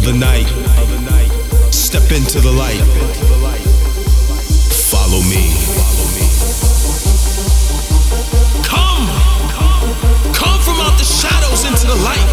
of the night, step into the light. Follow me. Come, come from out the shadows into the light.